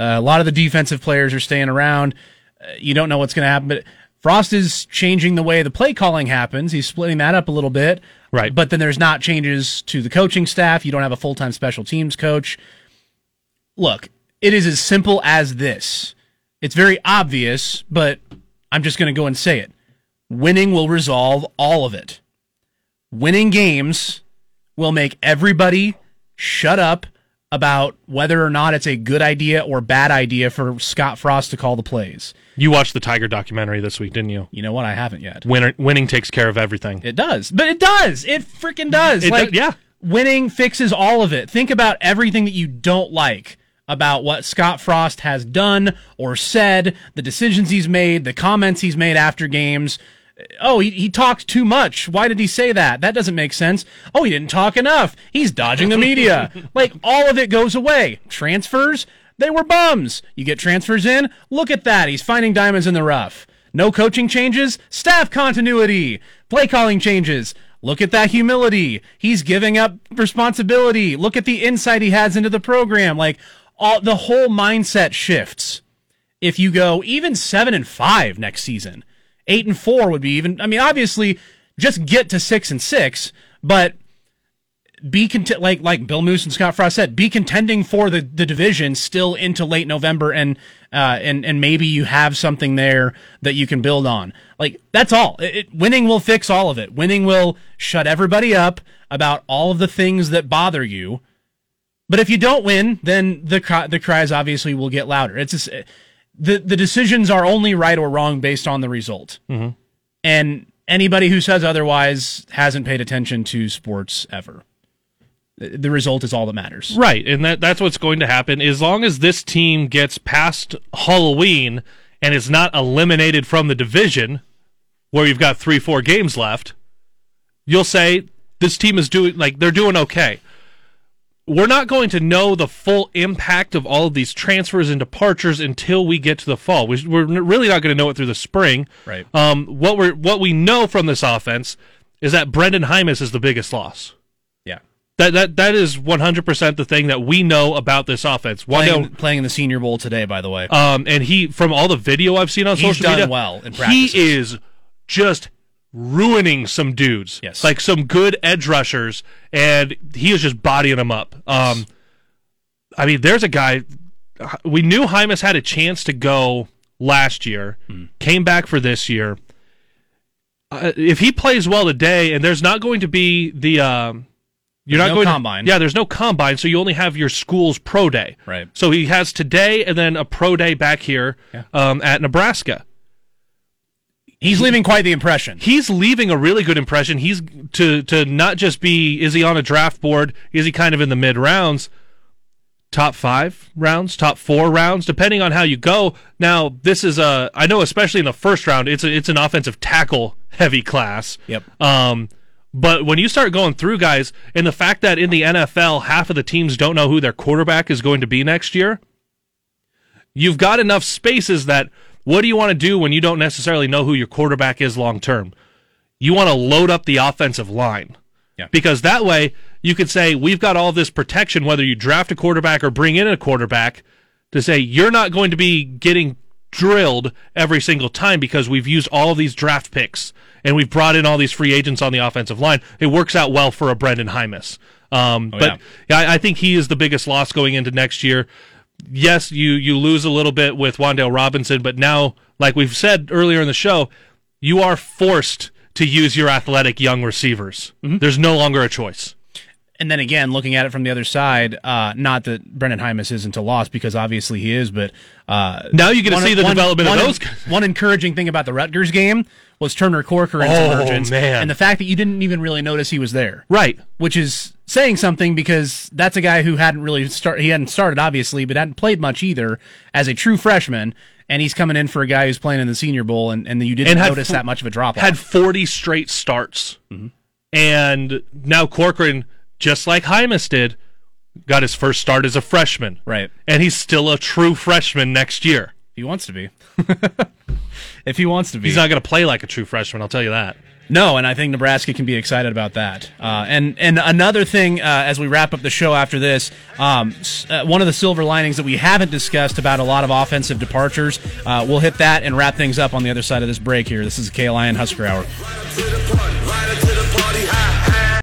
Uh, a lot of the defensive players are staying around. Uh, you don't know what's going to happen, but Frost is changing the way the play calling happens. He's splitting that up a little bit. Right. But then there's not changes to the coaching staff. You don't have a full time special teams coach. Look, it is as simple as this. It's very obvious, but I'm just going to go and say it. Winning will resolve all of it. Winning games will make everybody shut up about whether or not it's a good idea or bad idea for Scott Frost to call the plays. You watched the Tiger documentary this week, didn't you? You know what? I haven't yet. Winner, winning takes care of everything. It does, but it does. It freaking does. It like, does, yeah. Winning fixes all of it. Think about everything that you don't like about what Scott Frost has done or said, the decisions he's made, the comments he's made after games. Oh, he, he talked too much. Why did he say that? That doesn't make sense. Oh, he didn't talk enough. He's dodging the media. like, all of it goes away. Transfers, they were bums. You get transfers in, look at that. He's finding diamonds in the rough. No coaching changes, staff continuity. Play calling changes. Look at that humility. He's giving up responsibility. Look at the insight he has into the program. Like, all the whole mindset shifts if you go even seven and five next season. Eight and four would be even. I mean, obviously, just get to six and six, but be content. Like like Bill Moos and Scott Frost said, be contending for the, the division still into late November, and uh, and and maybe you have something there that you can build on. Like that's all. It, it- winning will fix all of it. Winning will shut everybody up about all of the things that bother you. But if you don't win, then the the cries obviously will get louder. It's just, the the decisions are only right or wrong based on the result. Mm-hmm. And anybody who says otherwise hasn't paid attention to sports ever. The result is all that matters. Right, and that that's what's going to happen as long as this team gets past Halloween and is not eliminated from the division where you've got 3-4 games left. You'll say this team is doing like they're doing okay. We're not going to know the full impact of all of these transfers and departures until we get to the fall. We- We're really not going to know it through the spring. Right. Um, what we're what we know from this offense is that Brenden Jaimes is the biggest loss. Yeah. That that that is 100% the thing that we know about this offense. Why Playing, Wan'Dale, playing in the Senior Bowl today, by the way. um, and he from all the video I've seen on He's social done media, well in practices. he is just ruining some dudes. Yes. like some good edge rushers, and he is just bodying them up. Um, I mean, there's a guy. We knew Jaimes had a chance to go last year, Hmm. came back for this year. Uh, if he plays well today, and there's not going to be the. Um, you're There's not no going combine. To, yeah, there's no combine, so you only have your school's pro day. Right. So he has today and then a pro day back here Yeah. um, at Nebraska. He's leaving quite the impression. He's leaving a really good impression. He's to to not just be is he on a draft board? Is he kind of in the mid rounds? Top five rounds, top four rounds, depending on how you go. Now, this is a I know, especially in the first round, it's a, it's an offensive tackle heavy class. Yep. Um, but when you start going through guys, and the fact that in the NFL, half of the teams don't know who their quarterback is going to be next year, you've got enough spaces that what do you want to do when you don't necessarily know who your quarterback is long term? You want to load up the offensive line. Yeah. Because that way you could say, we've got all this protection, whether you draft a quarterback or bring in a quarterback, to say you're not going to be getting drilled every single time because we've used all of these draft picks and we've brought in all these free agents on the offensive line. It works out well for a Brenden Jaimes. Um, Oh, but yeah, I, I think he is the biggest loss going into next year. Yes, you you lose a little bit with Wan'Dale Robinson, but now, like we've said earlier in the show, you are forced to use your athletic young receivers. Mm-hmm. There's no longer a choice. And then again, looking at it from the other side, uh, not that Brenden Jaimes isn't a loss because obviously he is, but uh, Now you get to one- see the one- development one- of those. One encouraging thing about the Rutgers game was Turner Corcoran's Oh, emergence, man. and the fact that you didn't even really notice he was there, Right. which is saying something because that's a guy who hadn't really start. He hadn't started obviously, but hadn't played much either as a true freshman. And he's coming in for a guy who's playing in the Senior Bowl, and, and you didn't And notice fo- that much of a drop off. Had 40 straight starts. Mm-hmm. And now Corcoran, just like Jaimes did, got his first start as a freshman. right. And he's still a true freshman next year. If he wants to be. if he wants to be. He's not going to play like a true freshman, I'll tell you that. No, and I think Nebraska can be excited about that. Uh, and and another thing, uh, as we wrap up the show after this, um, s- uh, one of the silver linings that we haven't discussed about a lot of offensive departures, uh, we'll hit that and wrap things up on the other side of this break. Here, this is the KLIN Husker Hour.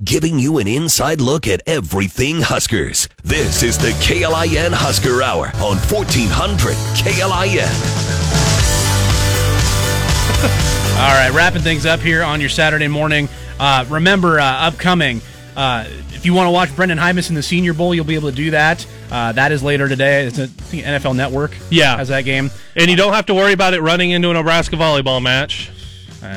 Giving you an inside look at everything Huskers. This is the KLIN Husker Hour on 1400 KLIN. All right, wrapping things up here on your Saturday morning. Uh, remember, uh, upcoming, uh, if you want to watch Brenden Jaimes in the Senior Bowl, you'll be able to do that. Uh, that is later today. It's a, I think NFL Network. Yeah. has that game. And you don't have to worry about it running into a Nebraska volleyball match.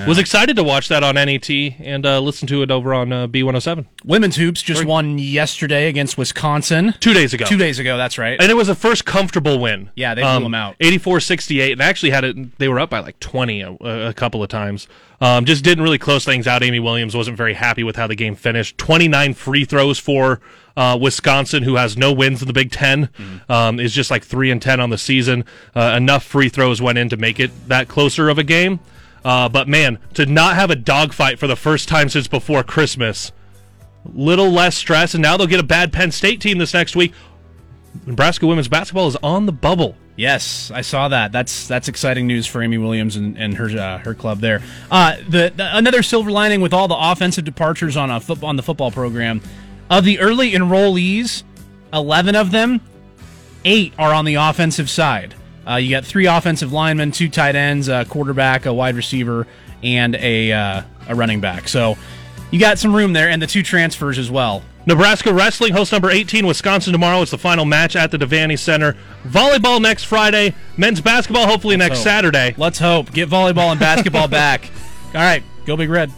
Was excited to watch that on NET and uh, listen to it over on uh, B107 Women's hoops just won yesterday against Wisconsin. two days ago. Two days ago, that's right. And it was a first comfortable win. Um, Yeah, they blew them out. 84-68, and actually had it. They were up by like 20 a, a couple of times. Um, just didn't really close things out. Amy Williams wasn't very happy with how the game finished. 29 free throws for uh, Wisconsin, who has no wins in the Big 10 Mm-hmm. um, is just like three and ten on the season. Uh, enough free throws went in to make it that closer of a game. Uh, but man, to not have a dogfight for the first time since before Christmas, little less stress, and now they'll get a bad Penn State team this next week. Nebraska women's basketball is on the bubble. Yes, I saw that. That's that's exciting news for Amy Williams and, and her uh, her club there. Uh, the, the another silver lining with all the offensive departures on a football on the football program, of the early enrollees, eleven of them, eight are on the offensive side. Uh, you got three offensive linemen, two tight ends, a quarterback, a wide receiver, and a uh, a running back. So you got some room there, and the two transfers as well. Nebraska wrestling host number 18, Wisconsin tomorrow. It's the final match at the Devaney Center. Volleyball next Friday. Men's basketball hopefully next hope. Saturday. Let's hope get volleyball and basketball back. All right, go big red.